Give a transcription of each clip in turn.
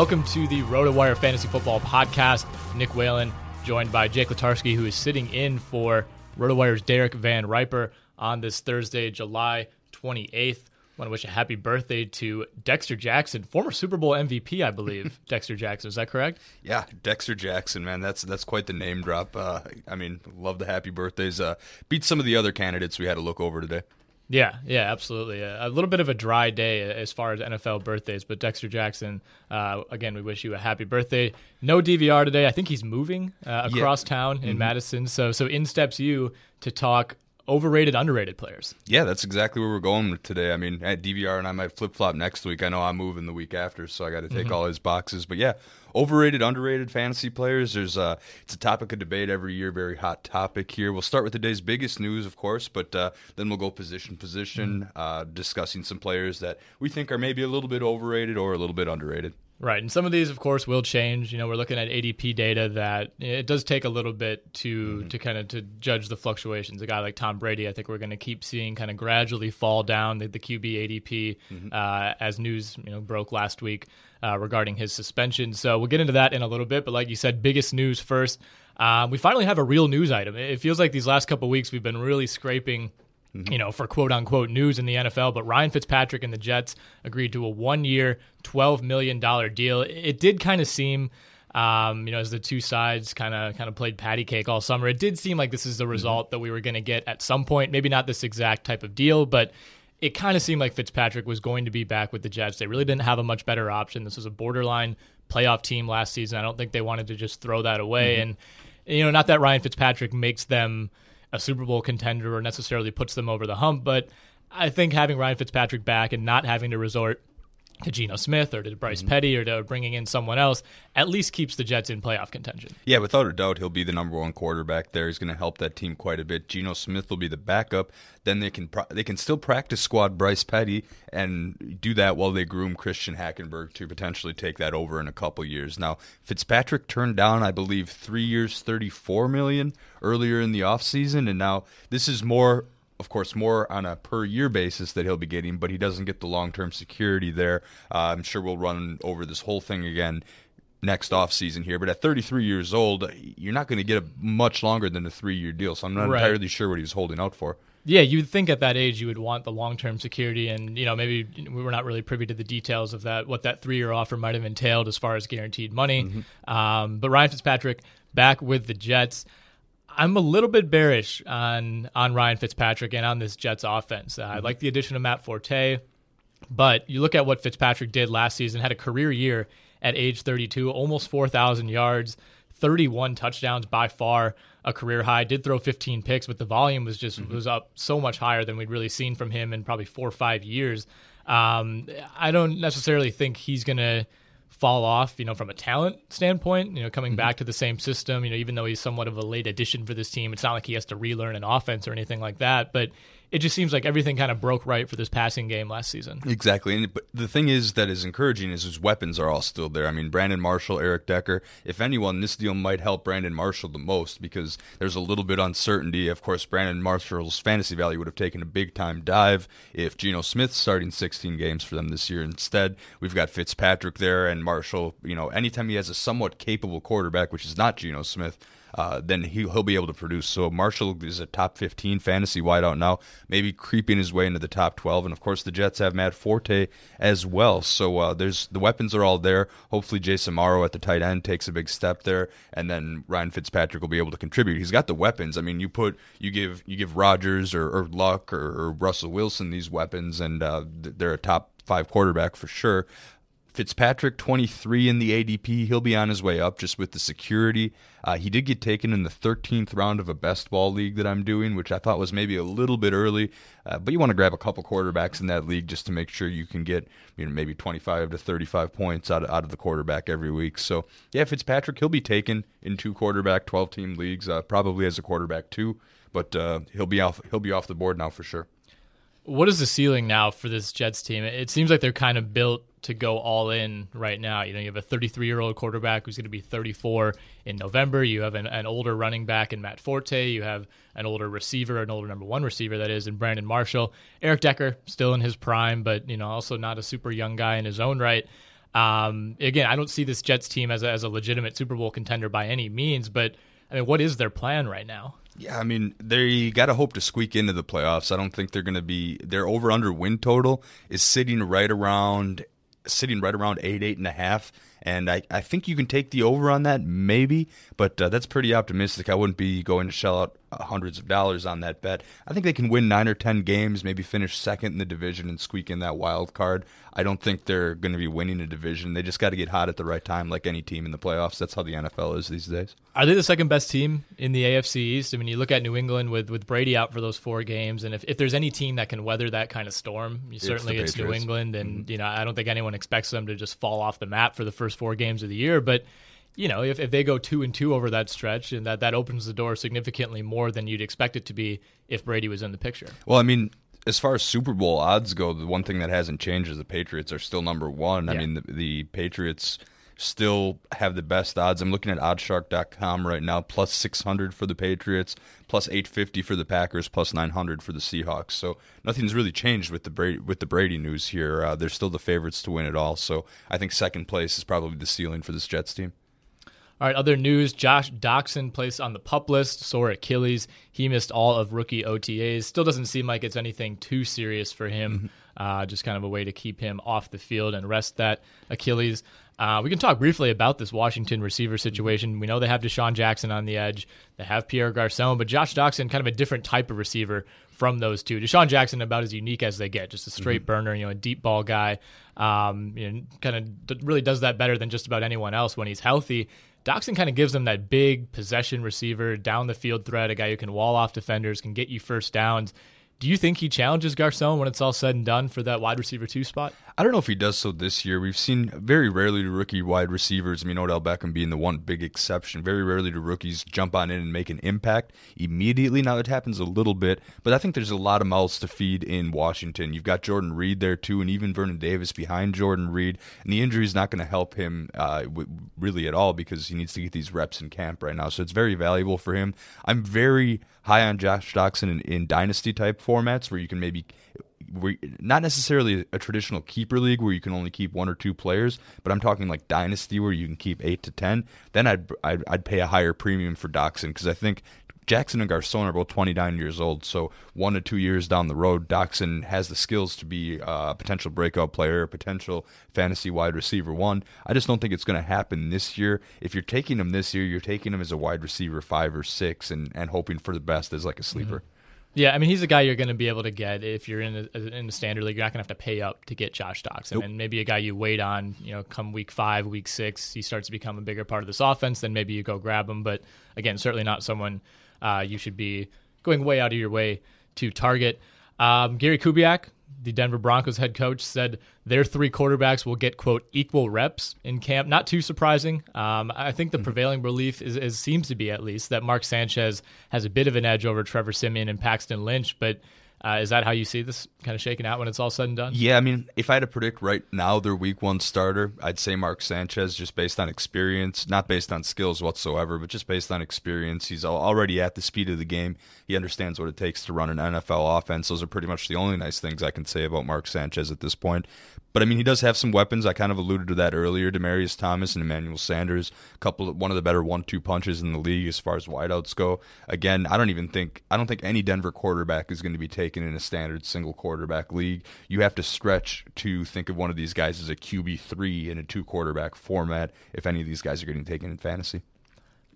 Welcome to the RotoWire Fantasy Football Podcast. Nick Whalen, joined by Jake Latarski, who is sitting in for RotoWire's Derek Van Riper on this Thursday, July 28th. I want to wish a happy birthday to Dexter Jackson, former Super Bowl MVP, I believe. Dexter Jackson, is that correct? Yeah, Dexter Jackson, man, that's that's quite the name drop. Uh, I mean, love the happy birthdays. Uh, beat some of the other candidates we had to look over today. Yeah, yeah, absolutely. A little bit of a dry day as far as NFL birthdays, but Dexter Jackson, uh, again, we wish you a happy birthday. No DVR today. I think he's moving uh, across yeah. town in mm-hmm. Madison. So, so in steps you to talk overrated, underrated players. Yeah, that's exactly where we're going today. I mean, at DVR and I might flip flop next week. I know I'm moving the week after, so I got to take mm-hmm. all his boxes. But yeah, overrated, underrated fantasy players. There's uh, it's a topic of debate every year. Very hot topic here. We'll start with today's biggest news, of course, but uh, then we'll go position position, mm-hmm. uh, discussing some players that we think are maybe a little bit overrated or a little bit underrated. Right, and some of these, of course, will change. You know, we're looking at ADP data that it does take a little bit to mm-hmm. to kind of to judge the fluctuations. A guy like Tom Brady, I think we're going to keep seeing kind of gradually fall down the, the QB ADP mm-hmm. uh, as news you know broke last week uh, regarding his suspension. So we'll get into that in a little bit. But like you said, biggest news first. Um, we finally have a real news item. It feels like these last couple weeks we've been really scraping. You know, for quote unquote news in the NFL. But Ryan Fitzpatrick and the Jets agreed to a one year, $12 million deal. It did kind of seem. Um, you know, as the two sides kind of kind of played patty cake all summer, it did seem like this is the mm-hmm. result mm-hmm. that we were going to get at some point. Maybe not this exact type of deal, but it kind of seemed like Fitzpatrick was going to be back with the Jets. They really didn't have a much better option. This was a borderline playoff team last season. I don't think they wanted to just throw that away. Mm-hmm. And, you know, not that Ryan Fitzpatrick makes them a Super Bowl contender or necessarily puts them over the hump, but I think having Ryan Fitzpatrick back and not having to resort to Geno Smith or to Bryce mm-hmm. Petty or to bringing in someone else at least keeps the Jets in playoff contention. Yeah, without a doubt, he'll be the number one quarterback there. He's going to help that team quite a bit. Geno Smith will be the backup. Then they can pro- they can still practice squad Bryce Petty and do that while they groom Christian Hackenberg to potentially take that over in a couple years. Now Fitzpatrick turned down, I believe, three years, thirty four million earlier in the offseason, and now this is more of course, more on a per year basis that he'll be getting, but he doesn't get the long term security there. Uh, I'm sure we'll run over this whole thing again next off season here. But at 33 years old, you're not going to get a much longer than a three year deal. So I'm not right. entirely sure what he's holding out for. Yeah, you'd think at that age you would want the long term security, and you know maybe we were not really privy to the details of that, what that three year offer might have entailed as far as guaranteed money. Mm-hmm. Um, but Ryan Fitzpatrick back with the Jets. I'm a little bit bearish on on Ryan Fitzpatrick and on this Jets offense. Uh, mm-hmm. I like the addition of Matt Forte, but you look at what Fitzpatrick did last season, had a career year at age 32, almost 4,000 yards, 31 touchdowns by far a career high. Did throw 15 picks, but the volume was just mm-hmm. was up so much higher than we'd really seen from him in probably four or five years. Um, I don't necessarily think he's going to fall off, you know, from a talent standpoint, you know, coming mm-hmm. back to the same system, you know, even though he's somewhat of a late addition for this team, it's not like he has to relearn an offense or anything like that. But it just seems like everything kind of broke right for this passing game last season. Exactly. And but the thing is that is encouraging is his weapons are all still there. I mean, Brandon Marshall, Eric Decker. If anyone, this deal might help Brandon Marshall the most because there's a little bit of uncertainty. Of course, Brandon Marshall's fantasy value would have taken a big time dive if Geno Smith starting 16 games for them this year. Instead, we've got Fitzpatrick there and Marshall. You know, anytime he has a somewhat capable quarterback, which is not Geno Smith uh, then he, will be able to produce. So Marshall is a top 15 fantasy wideout now, maybe creeping his way into the top 12. And of course, the Jets have Matt Forte as well. So uh, there's the weapons are all there. Hopefully, Jace Amaro at the tight end takes a big step there, and then Ryan Fitzpatrick will be able to contribute. He's got the weapons. I mean, you put you give you give Rodgers or, or Luck or, or, Russell Wilson these weapons, and uh, they're a top five quarterback for sure. Fitzpatrick, 23 in the ADP. He'll be on his way up just with the security. Uh, he did get taken in the 13th round of a best ball league that I'm doing, which I thought was maybe a little bit early. Uh, but you want to grab a couple quarterbacks in that league just to make sure you can get you know, maybe 25 to 35 points out of, out of the quarterback every week. So, yeah, Fitzpatrick, he'll be taken in two quarterback, 12 team leagues, uh, probably as a quarterback too. But uh, he'll be off. He'll be off the board now for sure. What is the ceiling now for this Jets team? It seems like they're kind of built to go all in right now. You know, you have a 33 year old quarterback who's going to be 34 in November. You have an, an, older running back in Matt Forte. You have an older receiver, an older number one receiver that is in Brandon Marshall. Eric Decker still in his prime, but you know also not a super young guy in his own right. Um, again, I don't see this Jets team as a, as a legitimate Super Bowl contender by any means, but I mean, what is their plan right now? Yeah, I mean, they got to hope to squeak into the playoffs. I don't think they're going to be. Their over under win total is sitting right around sitting right around eight, eight and a half. And I, I think you can take the over on that, maybe, but uh, that's pretty optimistic. I wouldn't be going to shell out uh, hundreds of dollars on that bet. I think they can win nine or ten games, maybe finish second in the division and squeak in that wild card. I don't think they're going to be winning a division. They just got to get hot at the right time, like any team in the playoffs. That's how the NFL is these days. Are they the second best team in the AFC East? I mean, you look at New England with, with Brady out for those four games, and if, if there's any team that can weather that kind of storm, certainly it's, it's New England. And mm-hmm. you know, I don't think anyone expects them to just fall off the map for the first four games of the year, but you know, if, if they go two and two over that stretch, and that, that opens the door significantly more than you'd expect it to be if Brady was in the picture. Well, I mean, as far as Super Bowl odds go, the one thing that hasn't changed is the Patriots are still number one. Yeah. I mean, the, the, Patriots still have the best odds. I'm looking at oddshark.com right now, plus 600 for the Patriots, plus 850 for the Packers, plus 900 for the Seahawks. So nothing's really changed with the Brady, with the Brady news here. Uh, they're still the favorites to win it all. So I think second place is probably the ceiling for this Jets team. All right, other news Josh Doctson placed on the pup list, sore Achilles. He missed all of rookie OTAs. Still doesn't seem like it's anything too serious for him. uh, just kind of a way to keep him off the field and rest that Achilles. Uh, we can talk briefly about this Washington receiver situation. We know they have DeSean Jackson on the edge, they have Pierre Garcon, but Josh Doctson, kind of a different type of receiver from those two. DeSean Jackson, about as unique as they get, just a straight mm-hmm. burner, you know, a deep ball guy. Um, you know, kind of really does that better than just about anyone else when he's healthy. Doctson kind of gives them that big possession receiver, down the field threat, a guy who can wall off defenders, can get you first downs. Do you think he challenges Garcon when it's all said and done for that wide receiver two spot? I don't know if he does so this year. We've seen very rarely do rookie wide receivers, I mean, Odell Beckham being the one big exception, very rarely do rookies jump on in and make an impact immediately. Now, it happens a little bit, but I think there's a lot of mouths to feed in Washington. You've got Jordan Reed there, too, and even Vernon Davis behind Jordan Reed. And the injury is not going to help him uh, really at all because he needs to get these reps in camp right now. So it's very valuable for him. I'm very high on Josh Doctson in, in dynasty type formats where you can maybe not necessarily a traditional keeper league where you can only keep one or two players, but I'm talking like dynasty where you can keep eight to ten. Then I'd I'd, I'd pay a higher premium for Doctson because I think Jackson and Garcon are both 29 years old, so one to two years down the road, Doctson has the skills to be a potential breakout player, a potential fantasy wide receiver one. I just don't think it's going to happen this year. If you're taking him this year, you're taking him as a wide receiver five or six and, and hoping for the best as like a sleeper. Mm-hmm. Yeah, I mean he's a guy you're going to be able to get if you're in a, in the standard league. You're not going to have to pay up to get Josh Doctson, nope. and maybe a guy you wait on. You know, come week five, week six, he starts to become a bigger part of this offense. Then maybe you go grab him. But again, certainly not someone uh, you should be going way out of your way to target. Um, Gary Kubiak, the Denver Broncos head coach, said their three quarterbacks will get quote equal reps in camp. Not too surprising. Um, I think the mm-hmm. prevailing belief is, is, seems to be at least that Mark Sanchez has a bit of an edge over Trevor Siemian and Paxton Lynch, but uh, is that how you see this kind of shaking out when it's all said and done? Yeah, I mean, if I had to predict right now their week one starter, I'd say Mark Sanchez just based on experience, not based on skills whatsoever, but just based on experience. He's already at the speed of the game. He understands what it takes to run an NFL offense. Those are pretty much the only nice things I can say about Mark Sanchez at this point. But I mean, he does have some weapons. I kind of alluded to that earlier. Demaryius Thomas and Emmanuel Sanders, couple, of, one of the better one-two punches in the league as far as wideouts go. Again, I don't even think I don't think any Denver quarterback is going to be taken in a standard single quarterback league. You have to stretch to think of one of these guys as a QB three in a two quarterback format. If any of these guys are getting taken in fantasy.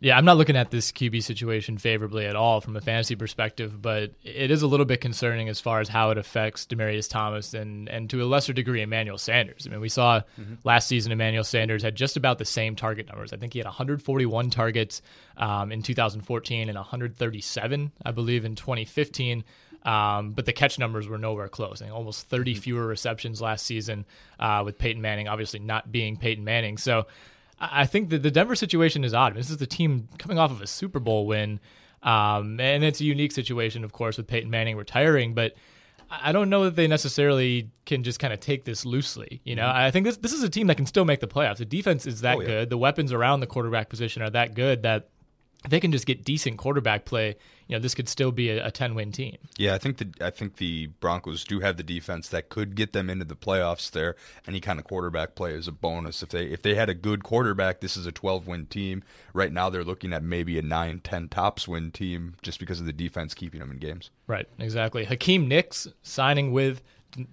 Yeah, I'm not looking at this QB situation favorably at all from a fantasy perspective, but it is a little bit concerning as far as how it affects Demaryius Thomas and, and to a lesser degree Emmanuel Sanders. I mean, we saw mm-hmm. last season Emmanuel Sanders had just about the same target numbers. I think he had 141 targets um, in 2014 and 137, I believe, in 2015. Um, but the catch numbers were nowhere close. I think almost 30 mm-hmm. fewer receptions last season uh, with Peyton Manning, obviously not being Peyton Manning. So I think that the Denver situation is odd. This is the team coming off of a Super Bowl win, um, and it's a unique situation, of course, with Peyton Manning retiring. But I don't know that they necessarily can just kind of take this loosely. You know, mm-hmm. I think this this is a team that can still make the playoffs. The defense is that oh, yeah. good. The weapons around the quarterback position are that good that they can just get decent quarterback play you know this could still be a, a 10 win team. Yeah, I think the I think the Broncos do have the defense that could get them into the playoffs there. Any kind of quarterback play is a bonus. If they if they had a good quarterback, this is a 12 win team. Right now they're looking at maybe a 9 10 tops win team just because of the defense keeping them in games. Right, exactly. Hakeem Nicks signing with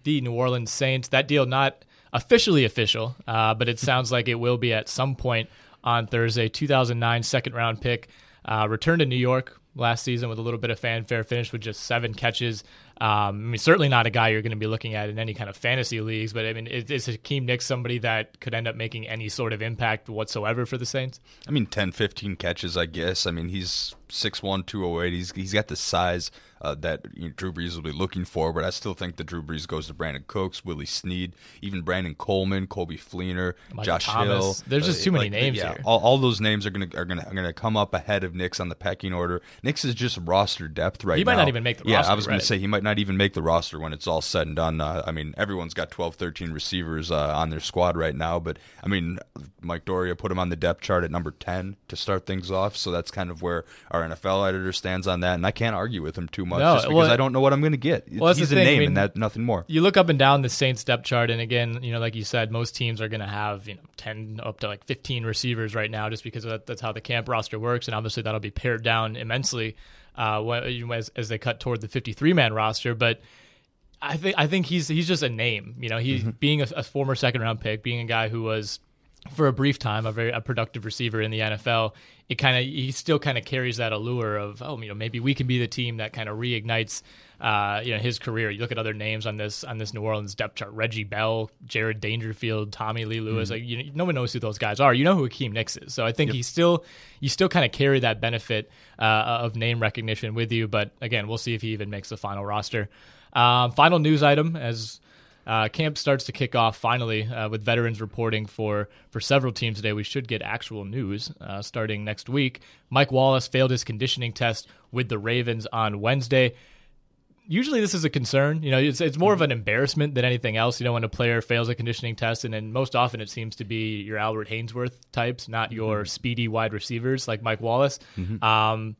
the New Orleans Saints. That deal not officially official, uh, but it sounds like it will be at some point on Thursday. 2009 second round pick. Uh, returned to New York last season with a little bit of fanfare, finished with just seven catches. Um, I mean, certainly not a guy you're going to be looking at in any kind of fantasy leagues, but I mean, is, is Hakeem Nicks somebody that could end up making any sort of impact whatsoever for the Saints? I mean, 10, 15 catches, I guess. I mean, he's 6'1", 208. He's, he's got the size uh, that you know, Drew Brees will be looking for. But I still think that Drew Brees goes to Brandin Cooks, Willie Snead, even Brandon Coleman, Coby Fleener, Michael Josh Thomas. Hill. There's just uh, too many like, names yeah, here. All, all, those names are gonna are gonna are gonna come up ahead of Nicks on the pecking order. Nicks is just roster depth right now. He might now. not even make the yeah, roster. Yeah, I was gonna say he might not even make the roster when it's all said and done. Uh, I mean, everyone's got 12, 13 receivers uh, on their squad right now, but I mean, Mike Doria put him on the depth chart at number 10 to start things off. So that's kind of where our NFL editor stands on that, and I can't argue with him too much no, just because well, I don't know what I'm going to get. Well, He's a name I mean, and that nothing more. You look up and down the Saints depth chart, and again, you know, like you said, most teams are going to have you know 10 up to like 15 receivers right now, just because that, that's how the camp roster works, and obviously that'll be pared down immensely uh, as, as they cut toward the 53 man roster, but I think I think he's he's just a name. You know, he's Mm-hmm. being a, a former second round pick, being a guy who was for a brief time a very a productive receiver in the NFL. It kind of he still kind of carries that allure of oh you know maybe we can be the team that kind of reignites uh, you know his career. You look at other names on this on this New Orleans depth chart: Reggie Bell, Jared Dangerfield, Tommy Lee Lewis. Mm-hmm. Like you no one knows who those guys are. You know who Hakeem Nicks is. So I think he still you still kind of carry that benefit uh, of name recognition with you. But again, we'll see if he even makes the final roster. Um, final news item as uh, camp starts to kick off finally uh, with veterans reporting for for several teams today. We should get actual news uh, starting next week. Mike Wallace failed his conditioning test with the Ravens on Wednesday. Usually, this is a concern. You know, it's it's more of an embarrassment than anything else. You know, when a player fails a conditioning test, and then most often it seems to be your Albert Haynesworth types, not your speedy wide receivers like Mike Wallace. Um,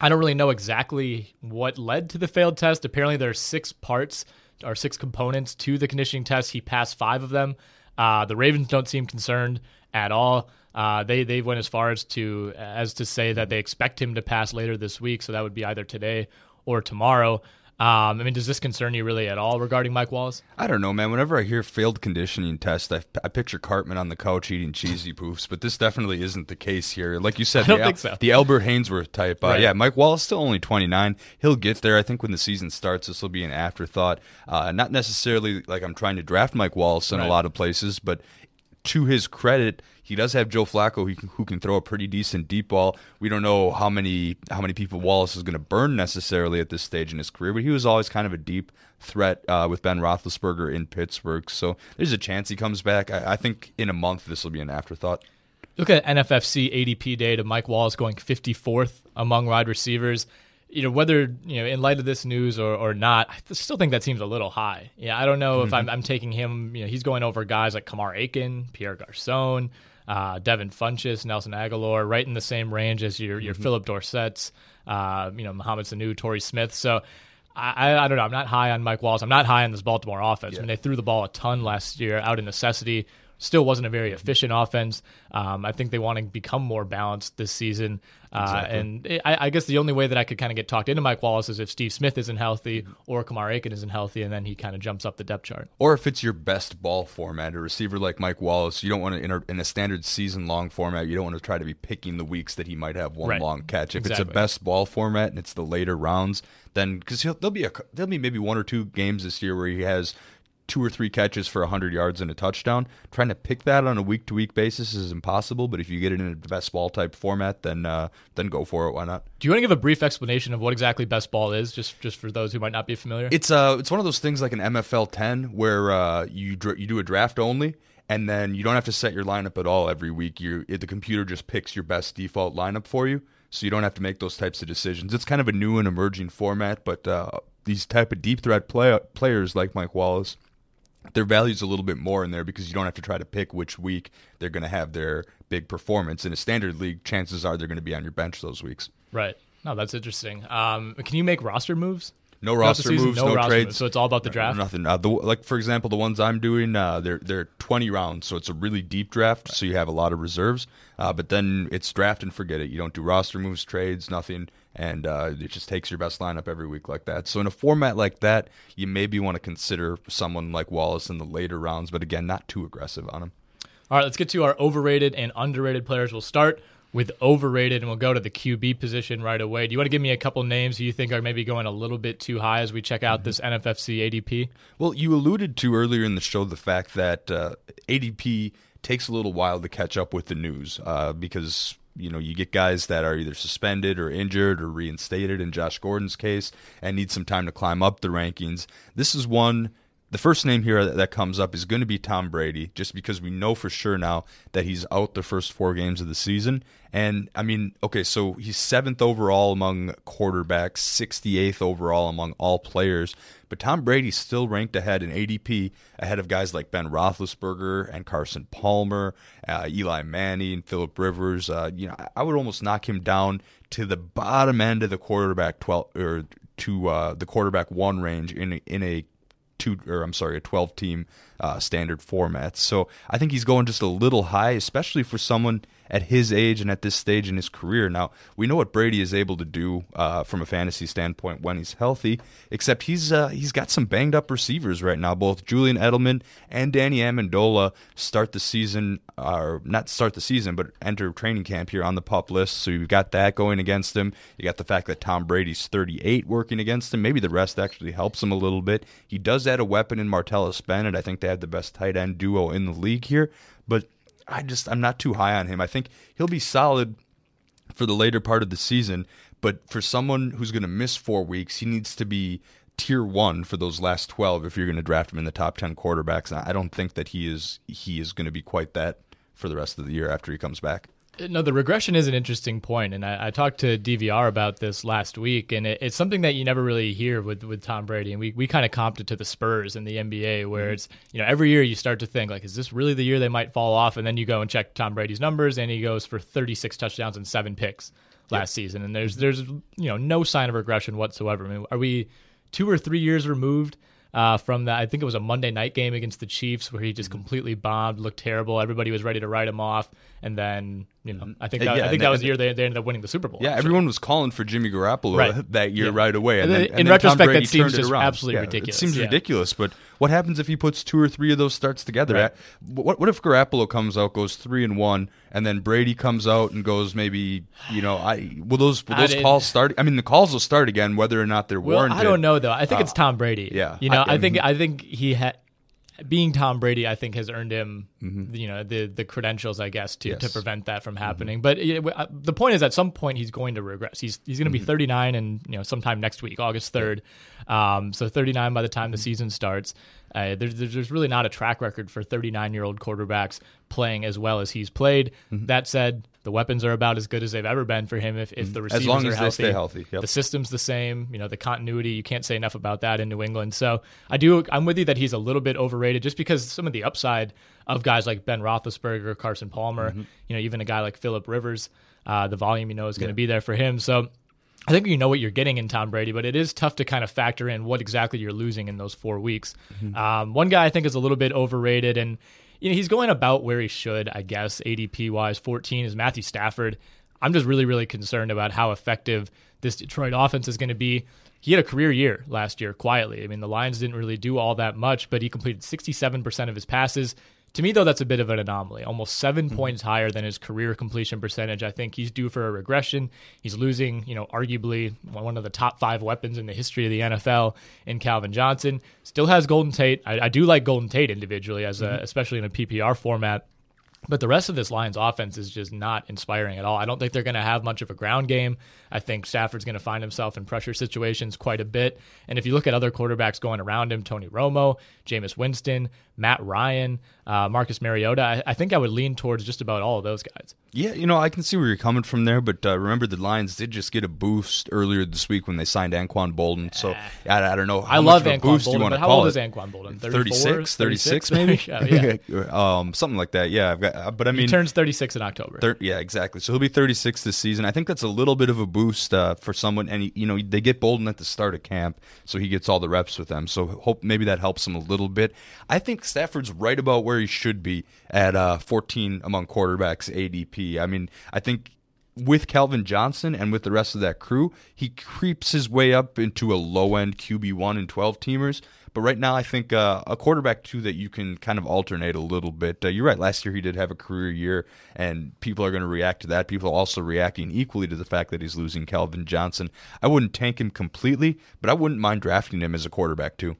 I don't really know exactly what led to the failed test. Apparently, there are six parts or six components to the conditioning test. He passed five of them. Uh, the Ravens don't seem concerned at all. Uh, they they went as far as to as to say that they expect him to pass later this week. So that would be either today or tomorrow. Um, I mean, does this concern you really at all regarding Mike Wallace? I don't know, man. Whenever I hear failed conditioning test, I, I picture Cartman on the couch eating cheesy poofs, but this definitely isn't the case here. Like you said, the, Al- so. the Albert Haynesworth type. Uh, Right. Yeah, Mike Wallace still only 29. He'll get there. I think when the season starts, this will be an afterthought. Uh, not necessarily like I'm trying to draft Mike Wallace in Right. a lot of places, but to his credit, he does have Joe Flacco who can, who can throw a pretty decent deep ball. We don't know how many how many people Wallace is going to burn necessarily at this stage in his career, but he was always kind of a deep threat uh, with Ben Roethlisberger in Pittsburgh. So there's a chance he comes back. I, I think in a month this will be an afterthought. Look at NFFC ADP data. Mike Wallace going 54th among wide receivers. You know whether you know in light of this news or, or not, I still think that seems a little high. Yeah, I don't know if I'm, I'm taking him. You know, he's going over guys like Kamar Aiken, Pierre Garcon, uh, Devin Funchess, Nelson Agholor, right in the same range as your your Phillip Dorsett's. Uh, you know, Mohamed Sanu, Torrey Smith. So. I, I, I don't know. I'm not high on Mike Wallace. I'm not high on this Baltimore offense. I mean, they threw the ball a ton last year out of necessity. Still wasn't a very efficient offense. Um, I think they want to become more balanced this season. Uh, and it, I, I guess the only way that I could kind of get talked into Mike Wallace is if Steve Smith isn't healthy or Kamar Aiken isn't healthy, and then he kind of jumps up the depth chart. Or if it's your best ball format, a receiver like Mike Wallace, you don't want to in a, in a standard season long format. You don't want to try to be picking the weeks that he might have one Right. long catch. If it's a best ball format and it's the later rounds, then because there'll be a there'll be maybe one or two games this year where he has two or three catches for 100 yards and a touchdown. Trying to pick that on a week to week basis is impossible. But if you get it in a best ball type format, then uh, then go for it. Why not? Do you want to give a brief explanation of what exactly best ball is, just just for those who might not be familiar? It's uh, it's one of those things like an MFL 10 where uh, you dr- you do a draft only, and then you don't have to set your lineup at all every week. You the computer just picks your best default lineup for you, so you don't have to make those types of decisions. It's kind of a new and emerging format, but uh, these type of deep threat play- players like Mike Wallace. Their value's a little bit more in there because you don't have to try to pick which week they're going to have their big performance. In a standard league, chances are they're going to be on your bench those weeks. right. No, that's interesting. Um, can you make roster moves? No roster moves, No no, roster trades. moves, so it's all about the draft? Nothing. Uh, the, like for example, the ones I'm doing, uh, they're they're 20 rounds, so it's a really deep draft. So you have a lot of reserves. Uh, but then it's draft and forget it. You don't do roster moves, trades, nothing, and uh, it just takes your best lineup every week like that. So in a format like that, you maybe want to consider someone like Wallace in the later rounds, but again, not too aggressive on him. All right, let's get to our overrated and underrated players. We'll start with overrated, and we'll go to the QB position right away. Do you want to give me a couple names you think are maybe going a little bit too high as we check out this NFFC ADP? Well, you alluded to earlier in the show the fact that uh, ADP takes a little while to catch up with the news uh, because you know you get guys that are either suspended or injured or reinstated in Josh Gordon's case and need some time to climb up the rankings. This is one. The first name here that, comes up is going to be Tom Brady, just because we know for sure now that he's out the first four games of the season. And I mean, okay, so he's seventh overall among quarterbacks, 68th overall among all players. But Tom Brady's still ranked ahead in ADP, ahead of guys like Ben Roethlisberger and Carson Palmer, uh, Eli Manning, and Philip Rivers. Uh, you know, I- I would almost knock him down to the bottom end of the quarterback 12 or to uh, the quarterback one range in a, in a two or I'm sorry, a 12 team uh, standard format. So I think he's going just a little high, especially for someone at his age and at this stage in his career. Now, we know what Brady is able to do uh, from a fantasy standpoint when he's healthy, except he's uh, he's got some banged up receivers right now. Both Julian Edelman and Danny Amendola start the season, or not start the season, but enter training camp here on the pup list. So you've got that going against him. You got the fact that Tom Brady's 38 working against him. Maybe the rest actually helps him a little bit. He does add a weapon in Martellus Bennett. I think they have the best tight end duo in the league here, but I just I'm not too high on him. I think he'll be solid for the later part of the season, but for someone who's going to miss 4 weeks, he needs to be tier 1 for those last 12 if you're going to draft him in the top 10 quarterbacks. I don't think that he is he is going to be quite that for the rest of the year after he comes back. No, the regression is an interesting point, and I, I talked to DVR about this last week, and it, it's something that you never really hear with, with Tom Brady, and we, we kind of comped it to the Spurs in the NBA, where mm-hmm. it's you know every year you start to think like, is this really the year they might fall off, and then you go and check Tom Brady's numbers, and he goes for 36 touchdowns and seven picks last yep. season, and there's there's you know no sign of regression whatsoever. I mean, are we two or three years removed? uh, from that. I think it was a Monday night game against the Chiefs where he just mm-hmm. completely bombed, looked terrible. Everybody was ready to write him off, and then you know. I think that, yeah, I think that was the year they, they ended up winning the Super Bowl. Yeah, actually. everyone was calling for Jimmy Garoppolo right. that year yeah. right away, and, then, and in then retrospect, that seems just absolutely yeah, ridiculous. It seems ridiculous, but what happens if he puts two or three of those starts together? Right. What what if Garoppolo comes out, goes three and one, and then Brady comes out and goes maybe you know I will those will those calls start? I mean, the calls will start again, whether or not they're well, warranted. I don't know though. I think uh, it's Tom Brady. Yeah, you know, I, I think I think he had being Tom Brady, I think has earned him, mm-hmm. you know, the the credentials, I guess, to, yes. to prevent that from happening. Mm-hmm. But uh, the point is, at some point, he's going to regress. He's he's going to be mm-hmm. 39, and you know, sometime next week, August 3rd. Um, so 39 by the time the mm-hmm. season starts. Uh, there's, there's really not a track record for 39 year old quarterbacks playing as well as he's played. Mm-hmm. That said, the weapons are about as good as they've ever been for him. If, if the receivers as long as are healthy, they stay healthy, yep. the system's the same. You know, the continuity. You can't say enough about that in New England. So I do. I'm with you that he's a little bit overrated, just because some of the upside of guys like Ben Roethlisberger, Carson Palmer, mm-hmm. you know, even a guy like Philip Rivers, uh, the volume you know is going to yeah. be there for him. So I think you know what you're getting in Tom Brady, but it is tough to kind of factor in what exactly you're losing in those four weeks. Mm-hmm. Um, one guy I think is a little bit overrated, and you know he's going about where he should, I guess, ADP wise. 14 is Matthew Stafford. I'm just really, really concerned about how effective this Detroit offense is going to be. He had a career year last year, quietly. I mean, the Lions didn't really do all that much, but he completed 67% of his passes, to me, though, that's a bit of an anomaly. Almost 7 mm-hmm. points higher than his career completion percentage. I think he's due for a regression. He's losing, you know, arguably one of the top five weapons in the history of the NFL in Calvin Johnson. Still has Golden Tate. I, I do like Golden Tate individually, as a, mm-hmm. especially in a PPR format. But the rest of this Lions offense is just not inspiring at all. I don't think they're going to have much of a ground game. I think Stafford's going to find himself in pressure situations quite a bit. And if you look at other quarterbacks going around him, Tony Romo, Jameis Winston, Matt Ryan, uh, Marcus Mariota, I, I, think I would lean towards just about all of those guys. Yeah, you know, I can see where you're coming from there, but uh, remember the Lions did just get a boost earlier this week when they signed Anquan Boldin. So I, I don't know I love Anquan Boldin, but how old is Anquan Boldin? 36, 36 maybe? yeah, yeah. um, something like that, yeah. I've Got, uh, but I mean, he turns 36 in October. Thir- yeah, exactly. So he'll be 36 this season. I think that's a little bit of a boost uh, for someone. And, you know, they get Boldin at the start of camp, so he gets all the reps with them. So hope maybe that helps him a little bit. I think Stafford's right about where he should be at uh, 14 among quarterbacks ADP. I mean, I think with Calvin Johnson and with the rest of that crew, he creeps his way up into a low end QB1 and 12 teamers. But right now, I think uh, a quarterback too that you can kind of alternate a little bit. Uh, you're right. Last year he did have a career year, and people are going to react to that. People are also reacting equally to the fact that he's losing Calvin Johnson. I wouldn't tank him completely, but I wouldn't mind drafting him as a quarterback too.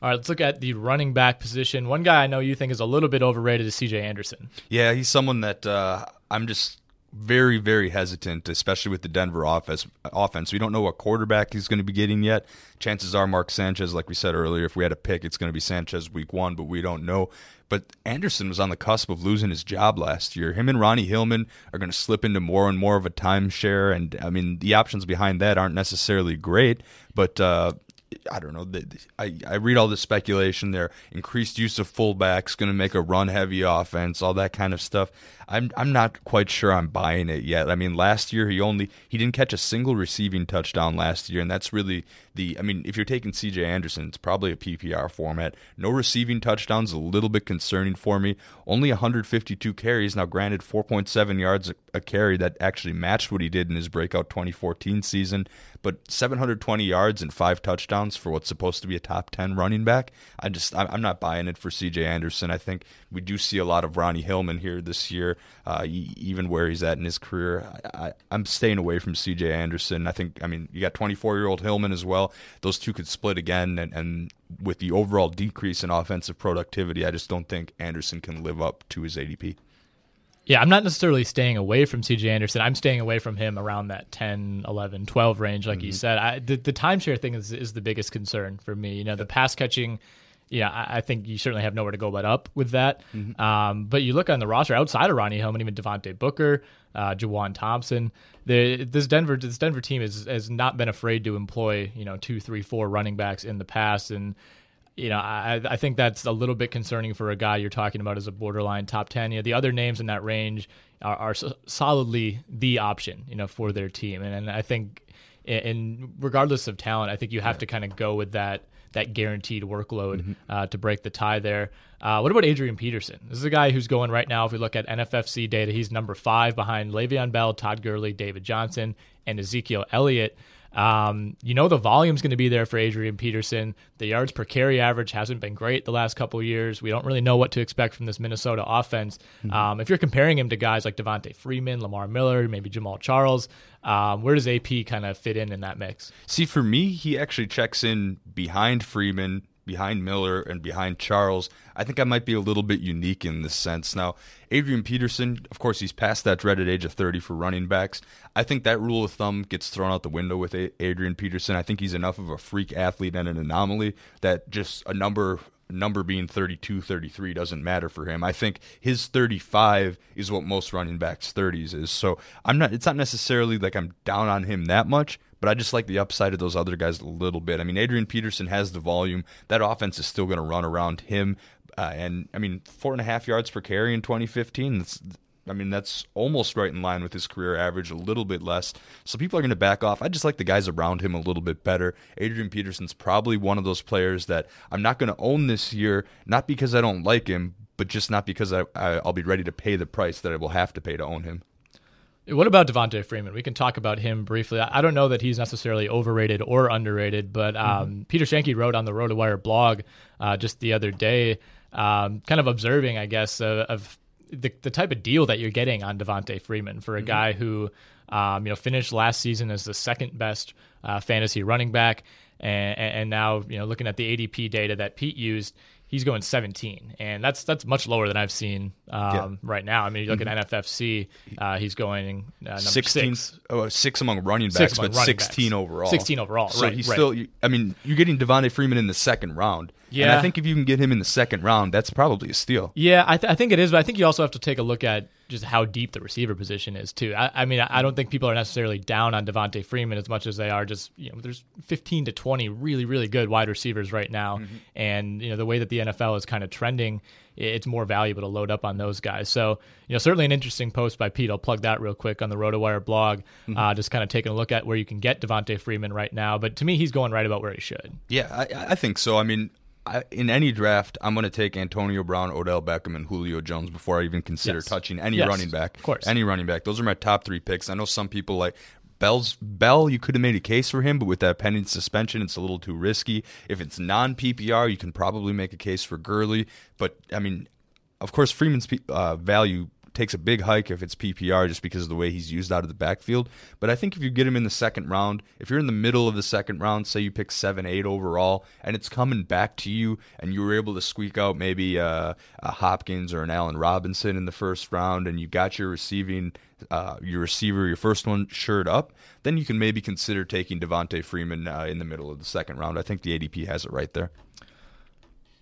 All right, let's look at the running back position. One guy I know you think is a little bit overrated is C.J. Anderson. Yeah, he's someone that uh, I'm just very, very hesitant, especially with the Denver offense. Offense, we don't know what quarterback he's going to be getting yet. Chances are, Mark Sanchez, like we said earlier, if we had a pick, it's going to be Sanchez week one, but we don't know. But Anderson was on the cusp of losing his job last year. Him and Ronnie Hillman are going to slip into more and more of a timeshare, and I mean the options behind that aren't necessarily great. But uh, I don't know. I, I read all this speculation there. Increased use of fullbacks going to make a run heavy offense, all that kind of stuff. I'm I'm not quite sure I'm buying it yet. I mean, last year he only he didn't catch a single receiving touchdown last year, and that's really the. I mean, if you're taking C.J. Anderson, it's probably a PPR format. No receiving touchdowns, a little bit concerning for me. Only 152 carries. Now, granted, 4.7 yards a, a carry that actually matched what he did in his breakout 2014 season but 720 yards and five touchdowns for what's supposed to be a top 10 running back. I just I'm not buying it for C.J. Anderson. I think we do see a lot of Ronnie Hillman here this year, uh, even where he's at in his career. I, am staying away from C.J. Anderson. I think I mean you got 24 year old Hillman as well. Those two could split again, and, and with the overall decrease in offensive productivity, I just don't think Anderson can live up to his ADP. Yeah, I'm not necessarily staying away from CJ Anderson. I'm staying away from him around that 10, 11, 12 range, like mm-hmm. you said. I, the, the timeshare thing is, is the biggest concern for me. You know, the pass catching, yeah, I, I think you certainly have nowhere to go but up with that. Mm-hmm. Um, but you look on the roster outside of Ronnie Hillman, even Devontae Booker, uh, Juwan Thompson. The, this Denver this Denver team is, has not been afraid to employ you know two, three, four running backs in the past, and you know, I, I think that's a little bit concerning for a guy you're talking about as a borderline top 10. You know, the other names in that range are, are solidly the option, you know, for their team. And, and I think, in regardless of talent, I think you have to kind of go with that that guaranteed workload mm-hmm. uh, to break the tie there. Uh, what about Adrian Peterson? This is a guy who's going right now. If we look at NFFC data, he's number five behind Le'Veon Bell, Todd Gurley, David Johnson, and Ezekiel Elliott. Um, you know the volume's going to be there for Adrian Peterson. The yards per carry average hasn't been great the last couple years. We don't really know what to expect from this Minnesota offense. Mm-hmm. Um, if you're comparing him to guys like Devonta Freeman, Lamar Miller, maybe Jamaal Charles, um, where does AP kind of fit in in that mix? See, for me, he actually checks in behind Freeman, behind Miller and behind Charles, I think I might be a little bit unique in this sense. Now, Adrian Peterson, of course, he's past that dreaded age of 30 for running backs. I think that rule of thumb gets thrown out the window with Adrian Peterson. I think he's enough of a freak athlete and an anomaly that just a number number being 32 33 doesn't matter for him i think his 35 is what most running backs 30s is so i'm not it's not necessarily like i'm down on him that much but I just like the upside of those other guys a little bit. I mean, Adrian Peterson has the volume. That offense is still going to run around him. Uh, and I mean, four and a half yards per carry in 2015. That's, I mean, that's almost right in line with his career average, a little bit less. So people are going to back off. I just like the guys around him a little bit better. Adrian Peterson's probably one of those players that I'm not going to own this year, not because I don't like him, but just not because I, I, I'll be ready to pay the price that I will have to pay to own him. What about Devonta Freeman? We can talk about him briefly. I don't know that he's necessarily overrated or underrated, but um, mm-hmm. Peter Schoenke wrote on the RotoWire blog uh, just the other day, um, kind of observing, I guess, uh, of the, the type of deal that you're getting on Devonta Freeman for a mm-hmm. guy who, um, you know, finished last season as the second best uh, fantasy running back, and, and now you know looking at the ADP data that Pete used, he's going 17, and that's that's much lower than I've seen um, yeah. right now. I mean, you look mm-hmm. at NFFC, uh, he's going uh, 16, six. Oh, six among running backs, among but running 16 backs. overall. 16 overall, so right? He's right. still. I mean, you're getting Devonta Freeman in the second round. Yeah, and I think if you can get him in the second round, that's probably a steal. Yeah, I, th- I think it is, but I think you also have to take a look at just how deep the receiver position is too. I, I mean, I, don't think people are necessarily down on Devonta Freeman as much as they are just you know there's 15 to 20 really really good wide receivers right now, mm-hmm. and you know the way that the NFL is kind of trending, it's more valuable to load up on those guys. So you know certainly an interesting post by Pete. I'll plug that real quick on the RotoWire blog, mm-hmm. uh, just kind of taking a look at where you can get Devonta Freeman right now. But to me, he's going right about where he should. Yeah, I, I think so. I mean, I, in any draft, I'm going to take Antonio Brown, Odell Beckham, and Julio Jones before I even consider yes. touching any yes, running back. Of course, any running back. Those are my top three picks. I know some people like Bell's Bell. You could have made a case for him, but with that pending suspension, it's a little too risky. If it's non PPR, you can probably make a case for Gurley. But I mean, of course, Freeman's uh, value takes a big hike if it's PPR just because of the way he's used out of the backfield. But I think if you get him in the second round, if you're in the middle of the second round, say you pick seven, eight overall, and it's coming back to you, and you were able to squeak out maybe uh, a Hopkins or an Allen Robinson in the first round, and you got your receiving. Uh, your receiver, your first one, shirt up, then you can maybe consider taking Devonta Freeman uh, in the middle of the second round. I think the ADP has it right there.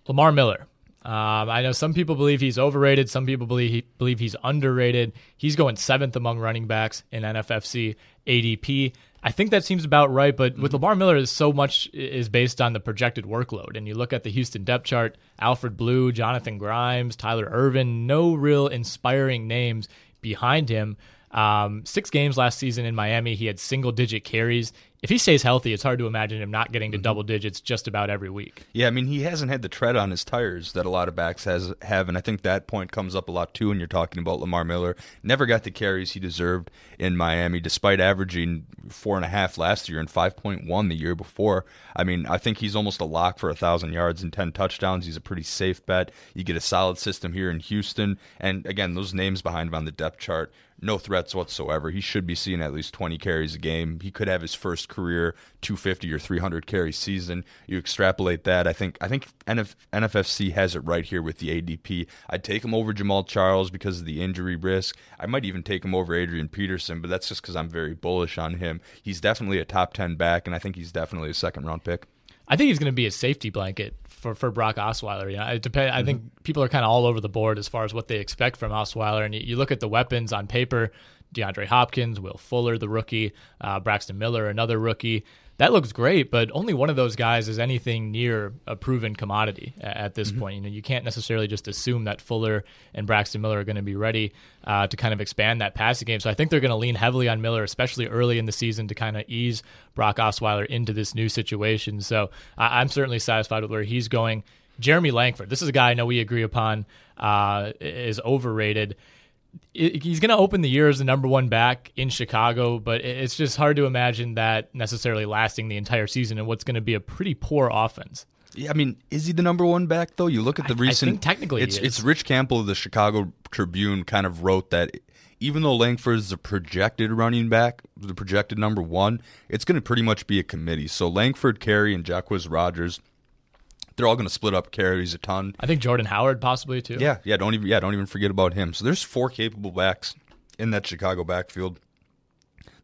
Lamar Miller, um, I know some people believe he's overrated. Some people believe he, believe he's underrated. He's going seventh among running backs in NFFC ADP. I think that seems about right. But with Lamar Miller, so much is based on the projected workload. And you look at the Houston depth chart: Alfred Blue, Jonathan Grimes, Tyler Ervin. No real inspiring names behind him. Um, six games last season in Miami, he had single digit carries. If he stays healthy, it's hard to imagine him not getting to Mm-hmm. double digits just about every week. Yeah, I mean he hasn't had the tread on his tires that a lot of backs has have, and I think that point comes up a lot too when you're talking about Lamar Miller. Never got the carries he deserved in Miami, despite averaging four and a half last year and five point one the year before. I mean, I think he's almost a lock for a thousand yards and ten touchdowns. He's a pretty safe bet. You get a solid system here in Houston, and again, those names behind him on the depth chart no threats whatsoever. He should be seeing at least 20 carries a game. He could have his first career 250 or 300 carry season. You extrapolate that. I think I think NF, NFFC has it right here with the ADP. I'd take him over Jamaal Charles because of the injury risk. I might even take him over Adrian Peterson, but that's just because I'm very bullish on him. He's definitely a top 10 back, and I think he's definitely a second round pick. I think he's going to be a safety blanket for, for Brock Osweiler. You know, it depend, I think people are kind of all over the board as far as what they expect from Osweiler. And you, you look at the weapons on paper DeAndre Hopkins, Will Fuller, the rookie, uh, Braxton Miller, another rookie. That looks great, but only one of those guys is anything near a proven commodity at, this point. You know, you can't necessarily just assume that Fuller and Braxton Miller are going to be ready uh, to kind of expand that passing game. So I think they're going to lean heavily on Miller, especially early in the season, to kind of ease Brock Osweiler into this new situation. So I, I'm certainly satisfied with where he's going. Jeremy Langford, this is a guy I know we agree upon uh, is overrated he's going to open the year as the number one back in Chicago, but it's just hard to imagine that necessarily lasting the entire season in what's going to be a pretty poor offense. Yeah, I mean, is he the number one back though? You look at the I- I recent. think technically it's is. it's Rich Campbell of the Chicago Tribune kind of wrote that even though Langford is the projected running back, the projected number one, it's going to pretty much be a committee. So Langford, Carey, and Jacquizz Rodgers, they're all going to split up carries a ton. I think Jordan Howard possibly too. Yeah, yeah. Don't even yeah, don't even forget about him. So there's four capable backs in that Chicago backfield.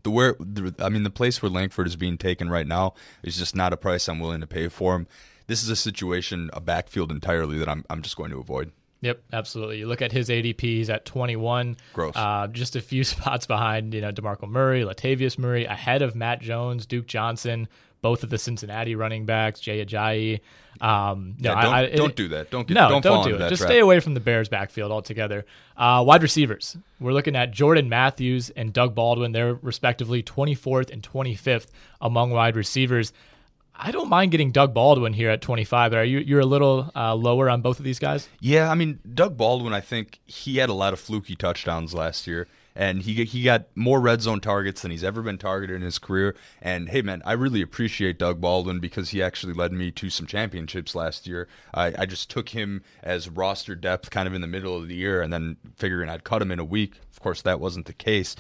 The where the, I mean, the place where Langford is being taken right now is just not a price I'm willing to pay for him. This is a situation, a backfield entirely that I'm I'm just going to avoid. Yep, absolutely. You look at his ADP; he's at 21. Gross. Uh, just a few spots behind, you know, Demarco Murray, Latavius Murray, ahead of Matt Jones, Duke Johnson, both of the Cincinnati running backs, Jay Ajayi. Um, no, Yeah, don't, I, I, don't do that. Don't get no, don't, don't, do it. that Just stay away from the Bears backfield altogether. Uh, wide receivers. We're looking at Jordan Matthews and Doug Baldwin. They're respectively 24th and 25th among wide receivers. I don't mind getting Doug Baldwin here at 25. But are you you're a little uh, lower on both of these guys? Yeah, I mean Doug Baldwin. I think he had a lot of fluky touchdowns last year, and he he got more red zone targets than he's ever been targeted in his career. And hey, man, I really appreciate Doug Baldwin because he actually led me to some championships last year. I, I just took him as roster depth, kind of in the middle of the year, and then figuring I'd cut him in a week. Of course, that wasn't the case.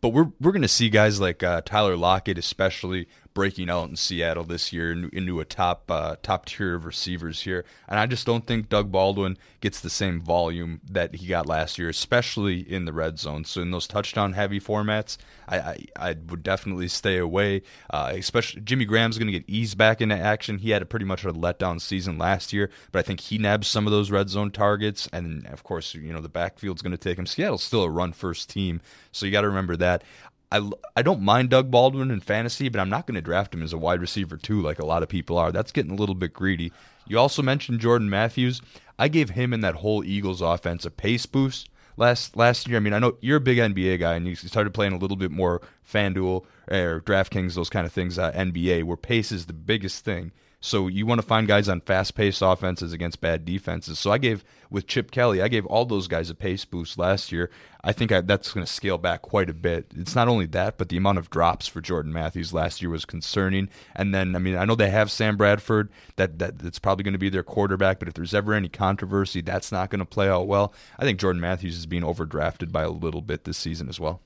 But we're we're going to see guys like uh, Tyler Lockett, especially breaking out in Seattle this year into, a top uh, top tier of receivers here. And I just don't think Doug Baldwin gets the same volume that he got last year, especially in the red zone. So in those touchdown heavy formats, I I, I would definitely stay away. Uh, especially Jimmy Graham's going to get eased back into action. He had a pretty much a letdown season last year, but I think he nabs some of those red zone targets. And of course, you know the backfield's going to take him. Seattle's still a run first team, so you got to remember that. I, I don't mind Doug Baldwin in fantasy, but I'm not going to draft him as a wide receiver too, like a lot of people are. That's getting a little bit greedy. You also mentioned Jordan Matthews. I gave him and that whole Eagles offense a pace boost last last year. I mean, I know you're a big NBA guy, and you started playing a little bit more FanDuel or DraftKings, those kind of things, uh, NBA, where pace is the biggest thing. So you want to find guys on fast-paced offenses against bad defenses. So I gave with Chip Kelly, I gave all those guys a pace boost last year. I think I, that's going to scale back quite a bit. It's not only that, but the amount of drops for Jordan Matthews last year was concerning. And then, I mean, I know they have Sam Bradford. That, that that's probably going to be their quarterback. But if there's ever any controversy, that's not going to play out well. I think Jordan Matthews is being overdrafted by a little bit this season as well.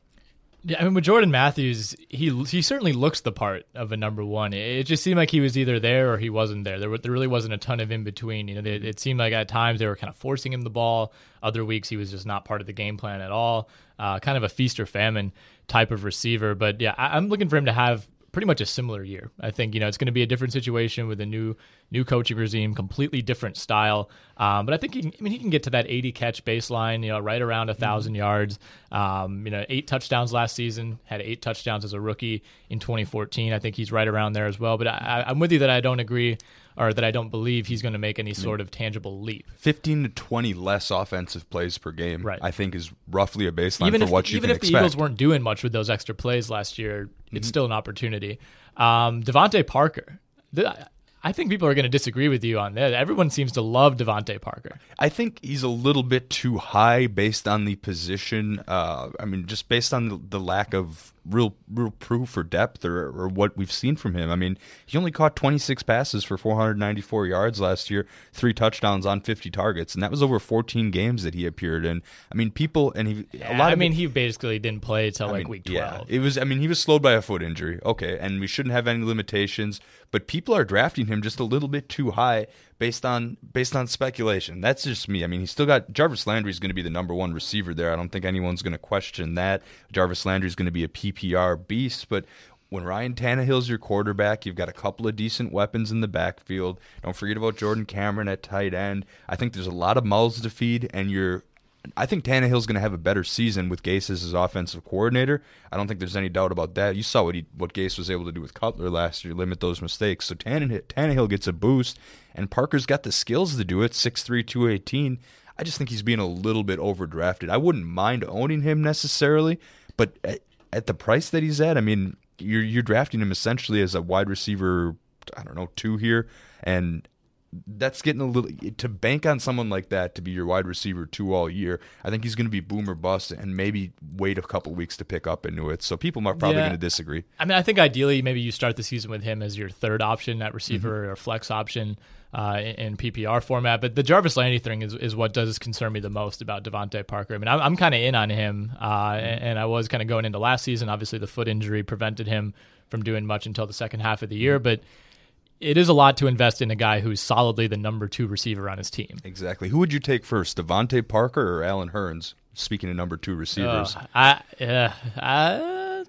Yeah, I mean, with Jordan Matthews, he he certainly looks the part of a number one. It just seemed like he was either there or he wasn't there. There, there really wasn't a ton of in between. You know, they, it seemed like at times they were kind of forcing him the ball. Other weeks he was just not part of the game plan at all. Uh, kind of a feast or famine type of receiver. But yeah, I, I'm looking for him to have pretty much a similar year. I think you know it's going to be a different situation with a new new coaching regime, completely different style. Um, but I think he, I mean he can get to that 80 catch baseline, you know, right around a 1000 mm-hmm. yards. Um, you know, eight touchdowns last season. Had eight touchdowns as a rookie in 2014. I think he's right around there as well. But I, I'm with you that I don't agree or that I don't believe he's going to make any sort of tangible leap. 15 to 20 less offensive plays per game, right. I think, is roughly a baseline even for if, what you even can if expect. the Eagles weren't doing much with those extra plays last year, mm-hmm. it's still an opportunity. Um, DeVante Parker. I think people are going to disagree with you on that. Everyone seems to love DeVante Parker. I think he's a little bit too high based on the position. Uh, I mean, just based on the, lack of real real proof or depth or, or what we've seen from him. I mean, he only caught 26 passes for 494 yards last year, three touchdowns on 50 targets, and that was over 14 games that he appeared in. I mean, people and he yeah, a lot. I mean, it, he basically didn't play until like mean, week 12. Yeah, it was. I mean, he was slowed by a foot injury. Okay, and we shouldn't have any limitations, but people are drafting him just a little bit too high based on based on speculation. That's just me. I mean, he's still got Jarvis Landry is going to be the number one receiver there. I don't think anyone's going to question that. Jarvis Landry is going to be a PPR beast, but when Ryan Tannehill's your quarterback, you've got a couple of decent weapons in the backfield. Don't forget about Jordan Cameron at tight end. I think there's a lot of mouths to feed, and you're I think Tannehill's going to have a better season with Gase as his offensive coordinator. I don't think there's any doubt about that. You saw what he, what Gase was able to do with Cutler last year, limit those mistakes. So Tannehill, Tannehill gets a boost, and Parker's got the skills to do it. 6'3", 218. I just think he's being a little bit overdrafted. I wouldn't mind owning him necessarily, but at, at the price that he's at, I mean, you're you're drafting him essentially as a wide receiver. I don't know two here, and that's getting a little to bank on someone like that to be your wide receiver two all year. I think he's going to be boomer bust and maybe wait a couple weeks to pick up into it. So people are probably yeah. going to disagree. I mean, I think ideally maybe you start the season with him as your third option at receiver mm-hmm. or flex option uh, in, PPR format. But the Jarvis Landry thing is, is what does concern me the most about DeVante Parker. I mean, I'm, I'm kind of in on him, uh, mm-hmm. and, and I was kind of going into last season. Obviously, the foot injury prevented him from doing much until the second half of the year, but it is a lot to invest in a guy who's solidly the number two receiver on his team. Exactly. Who would you take first, DeVante Parker or Allen Hurns? Speaking of number two receivers, uh, I, uh, I,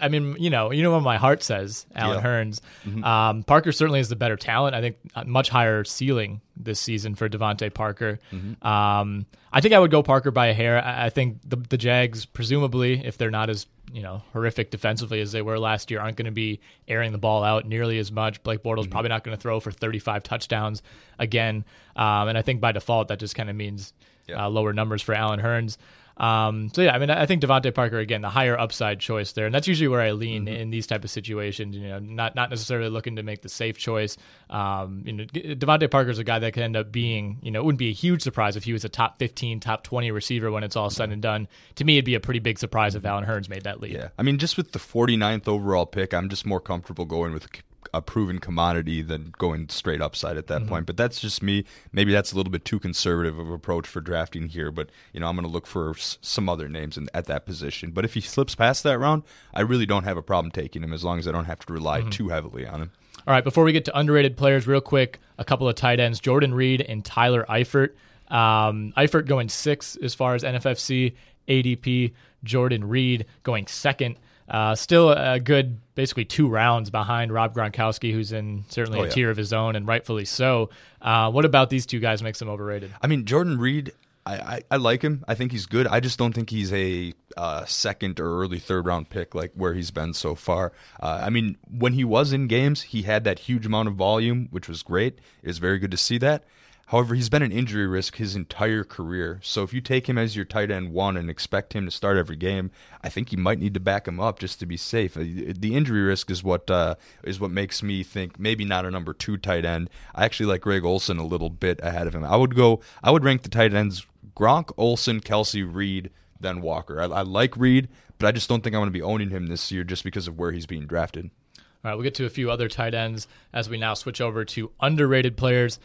I mean, you know, you know what my heart says, Allen yeah. Hurns. Mm-hmm. Um, Parker certainly is the better talent. I think much higher ceiling this season for DeVante Parker. Mm-hmm. Um, I think I would go Parker by a hair. I, I think the, the Jags, presumably, if they're not as you know horrific defensively as they were last year, aren't going to be airing the ball out nearly as much. Blake Bortles mm-hmm. probably not going to throw for 35 touchdowns again, um, and I think by default that just kind of means yeah. uh, lower numbers for Allen Hurns. Um, so yeah, I mean, I think DeVante Parker again, the higher upside choice there, and that's usually where I lean mm-hmm. in these type of situations. You know, not not necessarily looking to make the safe choice. Um, you know, DeVante Parker is a guy that could end up being, you know, it wouldn't be a huge surprise if he was a top fifteen, top twenty receiver when it's all said and done. To me, it'd be a pretty big surprise if Allen Hurns made that leap. Yeah, I mean, just with the 49th overall pick, I'm just more comfortable going with a proven commodity than going straight upside at that mm-hmm. point. But that's just me. Maybe that's a little bit too conservative of approach for drafting here. But you know, I'm going to look for s- some other names in, at that position. But if he slips past that round, I really don't have a problem taking him as long as I don't have to rely mm-hmm. too heavily on him. All right, before we get to underrated players, real quick, a couple of tight ends: Jordan Reed and Tyler Eifert. Um, Eifert going six as far as NFFC ADP. Jordan Reed going second. Uh, still a good, basically two rounds behind Rob Gronkowski, who's in certainly oh, a yeah. tier of his own, and rightfully so. Uh, what about these two guys makes them overrated? I mean, Jordan Reed, I, I, I, like him. I think he's good. I just don't think he's a uh, second or early third round pick like where he's been so far. Uh, I mean, when he was in games, he had that huge amount of volume, which was great. It was very good to see that. However, he's been an injury risk his entire career. So if you take him as your tight end one and expect him to start every game, I think you might need to back him up just to be safe. Uh, the injury risk is what uh, is what makes me think maybe not a number two tight end. I actually like Greg Olsen a little bit ahead of him. I would go. I would rank the tight ends: Gronk, Olson, Kelce, Reed, then Walker. I, I like Reed, but I just don't think I'm going to be owning him this year just because of where he's being drafted. All right, we'll get to a few other tight ends as we now switch over to underrated players.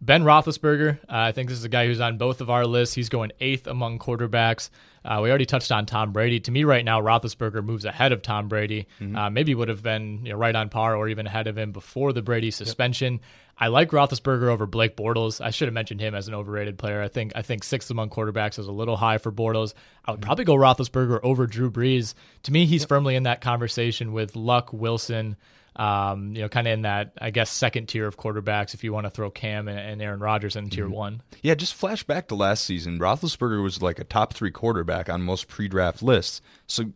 Ben Roethlisberger, uh, I think this is a guy who's on both of our lists. He's going eighth among quarterbacks. Uh, we already touched on Tom Brady. To me, right now, Roethlisberger moves ahead of Tom Brady. Mm-hmm. Uh, maybe would have been you know, right on par or even ahead of him before the Brady suspension. Yep. I like Roethlisberger over Blake Bortles. I should have mentioned him as an overrated player. I think I think sixth among quarterbacks is a little high for Bortles. I would probably go Roethlisberger over Drew Brees. To me, he's yep. firmly in that conversation with Luck, Wilson. Um, you know, kind of in that, I guess, second tier of quarterbacks if you want to throw Cam and, and Aaron Rodgers in tier mm-hmm. one. Yeah, just flash back to last season. Roethlisberger was like a top three quarterback on most pre draft lists. So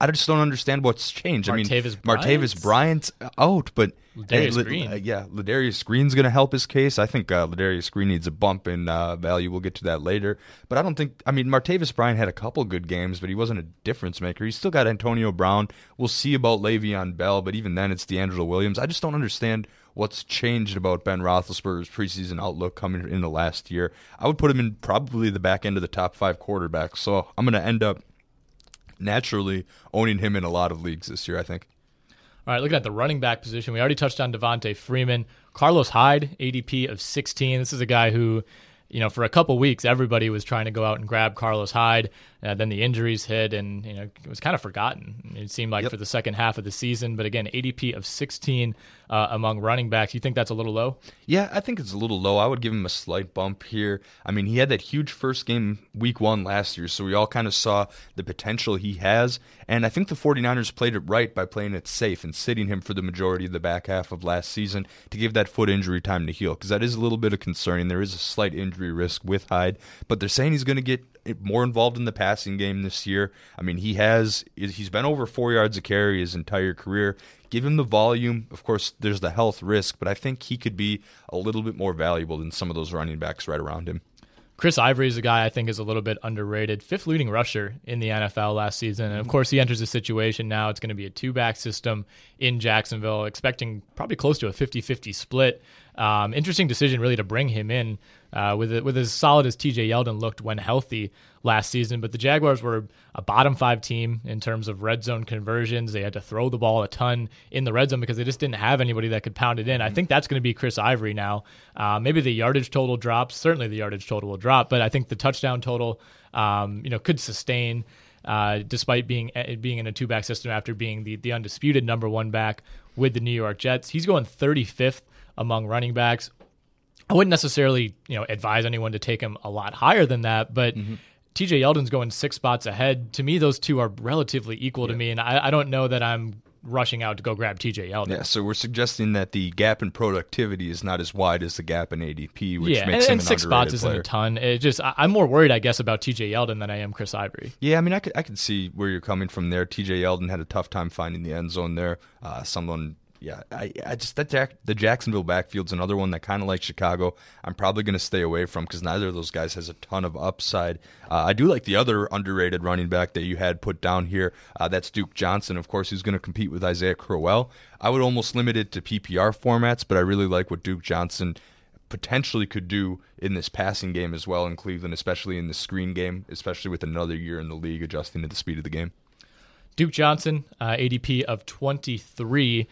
I just don't understand what's changed. Martavis I mean, Martavis Bryant's out, but Ladarius uh, Green. Uh, yeah, Ladarius Green's going to help his case. I think uh, Ladarius Green needs a bump in uh, value. We'll get to that later. But I don't think. I mean, Martavis Bryant had a couple good games, but he wasn't a difference maker. He's still got Antonio Brown. We'll see about Le'Veon Bell, but even then, it's DeAngelo Williams. I just don't understand what's changed about Ben Roethlisberger's preseason outlook coming in the last year. I would put him in probably the back end of the top five quarterbacks. So I'm going to end up naturally owning him in a lot of leagues this year, I think. All right, looking at the running back position, we already touched on Devonta Freeman. Carlos Hyde, ADP of 16. This is a guy who, you know, for a couple weeks, everybody was trying to go out and grab Carlos Hyde. Uh, then the injuries hit, and you know it was kind of forgotten. It seemed like yep. for the second half of the season. But again, ADP of 16 uh, among running backs. You think that's a little low? Yeah, I think it's a little low. I would give him a slight bump here. I mean, he had that huge first game week one last year, so we all kind of saw the potential he has. And I think the 49ers played it right by playing it safe and sitting him for the majority of the back half of last season to give that foot injury time to heal, because that is a little bit of concerning. There is a slight injury risk with Hyde, but they're saying he's going to get more involved in the passing game this year. I mean, he has he's been over four yards a carry his entire career. Give him the volume. Of course, there's the health risk, but I think he could be a little bit more valuable than some of those running backs right around him. Chris Ivory is a guy I think is a little bit underrated. Fifth leading rusher in the NFL last season. And of course, he enters a situation now. It's going to be a two back system in Jacksonville, expecting probably close to a 50 50 split. Um, interesting decision, really, to bring him in uh, with with as solid as TJ Yeldon looked when healthy last season. But the Jaguars were a bottom five team in terms of red zone conversions. They had to throw the ball a ton in the red zone because they just didn't have anybody that could pound it in. I think that's going to be Chris Ivory now. Uh, maybe the yardage total drops. Certainly the yardage total will drop, but I think the touchdown total, um, you know, could sustain. Uh, despite being uh, being in a two back system after being the, the undisputed number one back with the New York Jets, he's going 35th among running backs. I wouldn't necessarily, you know, advise anyone to take him a lot higher than that, but mm-hmm. TJ Yeldon's going six spots ahead. To me, those two are relatively equal yeah. to me, and I, I, don't know that I'm rushing out to go grab TJ Yeldon. Yeah, so we're suggesting that the gap in productivity is not as wide as the gap in ADP, which yeah, makes and, him and six spots isn't a ton. It just I, am more worried, I guess, about TJ Yeldon than I am Chris Ivory. Yeah, I mean, I could I could see where you're coming from there. TJ Yeldon had a tough time finding the end zone there. Uh, someone yeah, I, I just that Jack, the Jacksonville backfield's another one that kind of like Chicago. I'm probably going to stay away from because neither of those guys has a ton of upside. Uh, I do like the other underrated running back that you had put down here. Uh, that's Duke Johnson, of course, who's going to compete with Isaiah Crowell. I would almost limit it to PPR formats, but I really like what Duke Johnson potentially could do in this passing game as well in Cleveland, especially in the screen game, especially with another year in the league adjusting to the speed of the game. Duke Johnson, uh, ADP of 23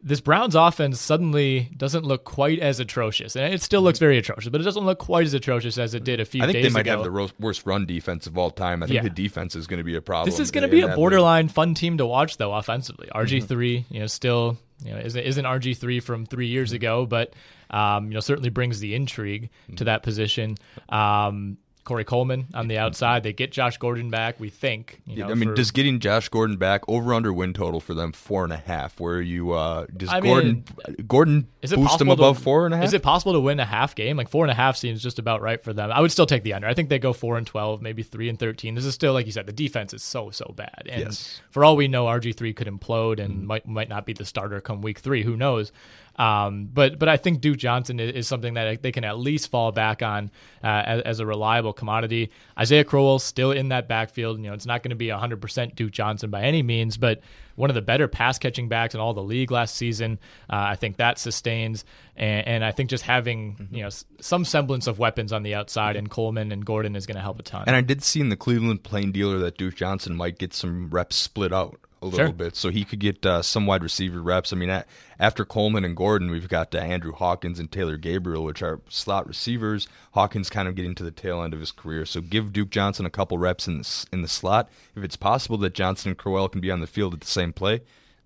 this Browns offense suddenly doesn't look quite as atrocious, and it still looks very atrocious, but it doesn't look quite as atrocious as it did a few. Years ago. I think they might ago. have the worst run defense of all time. I think yeah. the defense is going to be a problem. This is going to be a borderline league. fun team to watch, though. Offensively, RG 3 mm-hmm. you know, still you know isn't, isn't RG three from three years ago, but um, you know certainly brings the intrigue mm-hmm. to that position. Um, Corey Coleman on the outside. They get Josh Gordon back. We think. You know, I mean, for, does getting Josh Gordon back over under win total for them four and a half? Where you uh, does I Gordon mean, Gordon is it boost them above to, four and a half? Is it possible to win a half game? Like four and a half seems just about right for them. I would still take the under. I think they go four and twelve, maybe three and thirteen. This is still like you said, the defense is so so bad, and yes. for all we know, RG three could implode and mm. might might not be the starter come week three. Who knows? Um, but but I think Duke Johnson is, is, something that they can at least fall back on uh, as, as, a reliable commodity. Isaiah Crowell still in that backfield. You know, it's not going to be 100% Duke Johnson by any means, but one of the better pass catching backs in all the league last season. Uh, I think that sustains, and, and I think just having mm-hmm. you know some semblance of weapons on the outside and Coleman and Gordon is going to help a ton. And I did see in the Cleveland Plain Dealer that Duke Johnson might get some reps split out a little sure. bit, so he could get uh, some wide receiver reps. I mean, at, after Coleman and Gordon, we've got uh, Andrew Hawkins and Taylor Gabriel, which are slot receivers. Hawkins kind of getting to the tail end of his career, so give Duke Johnson a couple reps in the, in the slot. If it's possible that Johnson and Crowell can be on the field at the same play,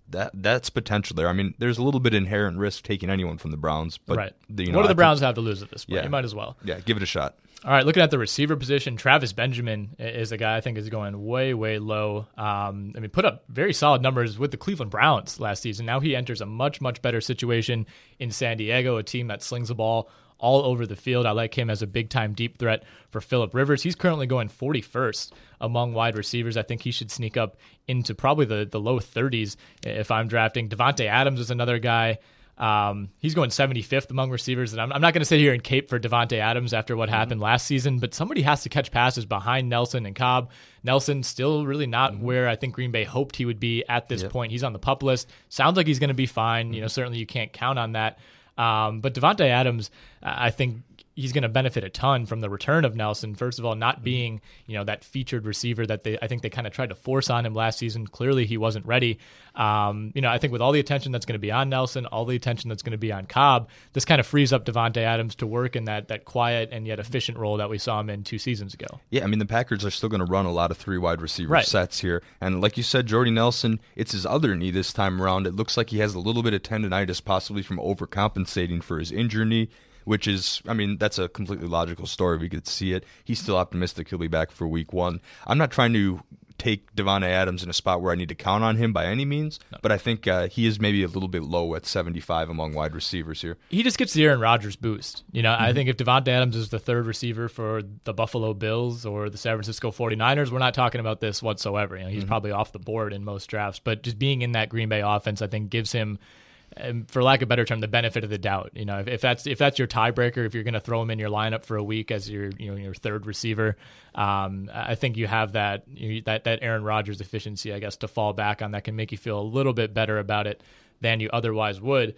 that that's potential there. I mean, there's a little bit inherent risk taking anyone from the Browns, but right. The, you know, what do the I Browns think, have to lose at this point? Yeah. You might as well. Yeah, give it a shot. All right, looking at the receiver position, Travis Benjamin is a guy I think is going way, way low. Um, I mean, put up very solid numbers with the Cleveland Browns last season. Now he enters a much, much better situation in San Diego, a team that slings the ball all over the field. I like him as a big time deep threat for Philip Rivers. He's currently going 41st among wide receivers. I think he should sneak up into probably the, the low 30s if I'm drafting. Davante Adams is another guy. Um, he's going 75th among receivers, and I'm, I'm not going to sit here and cape for Davante Adams after what happened last season, but somebody has to catch passes behind Nelson and Cobb. Nelson still really not where I think Green Bay hoped he would be at this point. He's on the pup list. Sounds like he's going to be fine. You know, certainly you can't count on that. Um, but Davante Adams, I think he's going to benefit a ton from the return of Nelson. First of all, not being you know that featured receiver that they I think they kind of tried to force on him last season. Clearly, he wasn't ready. Um, you know, I think with all the attention that's going to be on Nelson, all the attention that's going to be on Cobb, this kind of frees up Davante Adams to work in that that quiet and yet efficient role that we saw him in two seasons ago. Yeah, I mean the Packers are still going to run a lot of three wide receiver Right. sets here, and like you said, Jordy Nelson, it's his other knee this time around. It looks like he has a little bit of tendonitis, possibly from overcompensating for his injury knee. Which is, I mean, that's a completely logical story. We could see it. He's still optimistic he'll be back for week one. I'm not trying to take Davante Adams in a spot where I need to count on him by any means, but I think uh, he is maybe a little bit low at 75 among wide receivers here. he just gets the Aaron Rodgers boost. You know, I think if Davante Adams is the third receiver for the Buffalo Bills or the San Francisco 49ers, we're not talking about this whatsoever. You know, he's probably off the board in most drafts, but just being in that Green Bay offense, I think gives him for lack of a better term, the benefit of the doubt. You know, if, if that's if that's your tiebreaker, if you're going to throw him in your lineup for a week as your you know your third receiver, um, I think you have that you, that that Aaron Rodgers efficiency, I guess, to fall back on that can make you feel a little bit better about it than you otherwise would.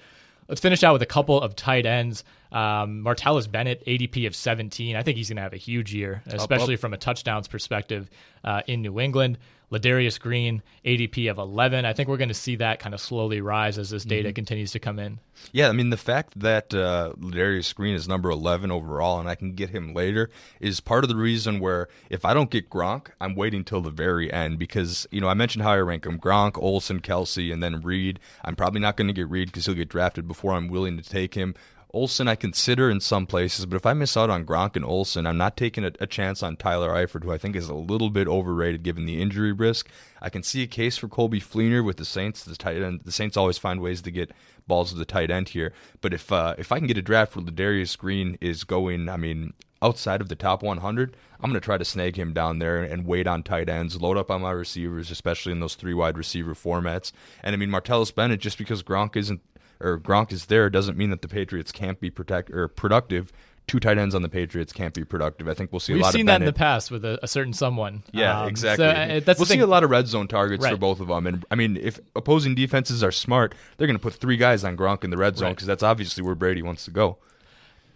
Let's finish out with a couple of tight ends. Um, Martellus Bennett, ADP of 17. I think he's going to have a huge year, especially from a touchdowns perspective uh, in New England. Ladarius Green, ADP of 11. I think we're going to see that kind of slowly rise as this data continues to come in. Yeah, I mean the fact that uh, Darius Green is number eleven overall, and I can get him later, is part of the reason where if I don't get Gronk, I'm waiting till the very end because you know I mentioned how I rank him: Gronk, Olsen, Kelce, and then Reed. I'm probably not going to get Reed because he'll get drafted before I'm willing to take him. Olsen I consider in some places, but if I miss out on Gronk and Olsen, I'm not taking a, a chance on Tyler Eifert, who I think is a little bit overrated given the injury risk. I can see a case for Coby Fleener with the Saints. The tight end, the Saints always find ways to get balls to the tight end here. But if uh, if I can get a draft where Ladarius Green is going, I mean, outside of the top 100, I'm going to try to snag him down there and wait on tight ends, load up on my receivers, especially in those three wide receiver formats. And I mean, Martellus Bennett, just because Gronk isn't or Gronk is there, doesn't mean that the Patriots can't be protect or productive. Two tight ends on the Patriots can't be productive. I think we'll see a We've seen that in the past with a, a certain someone. Yeah, Um, exactly. So uh, that's we'll see a lot of red zone targets for both of them. And I mean, if opposing defenses are smart, they're going to put three guys on Gronk in the red zone Right. because that's obviously where Brady wants to go.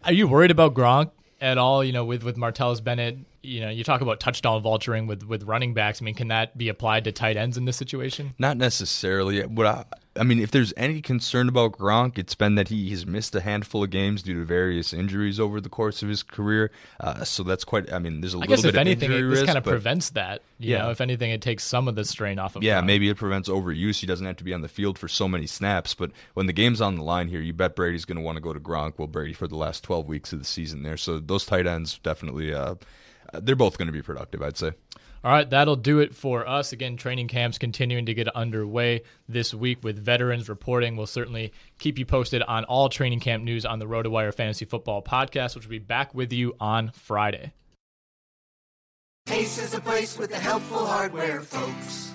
Are you worried about Gronk at all? You know, with with Martellus Bennett, you know, you talk about touchdown vulturing with with running backs. I mean, can that be applied to tight ends in this situation? Not necessarily. What I, I mean, if there's any concern about Gronk, it's been that he has missed a handful of games due to various injuries over the course of his career. Uh, so that's quite. I mean, there's a I little guess bit if of anything, injury it, this risk, kind of but- prevents that. You Yeah. know, if anything, it takes some of the strain off of. Him. Yeah, Gronk. maybe it prevents overuse. He doesn't have to be on the field for so many snaps. But when the game's on the line here, you bet Brady's going to want to go to Gronk. Well, Brady for the last 12 weeks of the season there. So those tight ends definitely, uh, they're both going to be productive, I'd say. All right, that'll do it for us. Again, training camps continuing to get underway this week with veterans reporting. We'll certainly keep you posted on all training camp news on the RotoWire Fantasy Football Podcast, which will be back with you on Friday. Ace is the place with the helpful hardware, folks.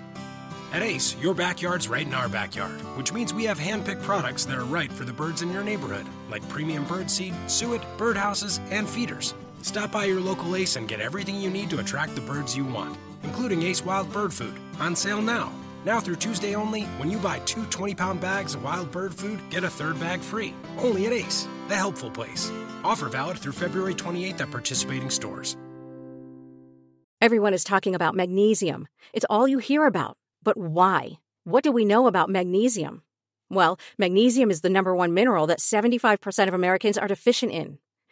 At Ace, your backyard's right in our backyard, which means we have hand-picked products that are right for the birds in your neighborhood, like premium bird seed, suet, birdhouses, and feeders. Stop by your local Ace and get everything you need to attract the birds you want, including Ace Wild Bird Food, on sale now. Now through Tuesday only, when you buy two 20-pound bags of wild bird food, get a third bag free. Only at Ace, the helpful place. Offer valid through February 28th at participating stores. Everyone is talking about magnesium. It's all you hear about. But why? What do we know about magnesium? Well, magnesium is the number one mineral that 75% of Americans are deficient in.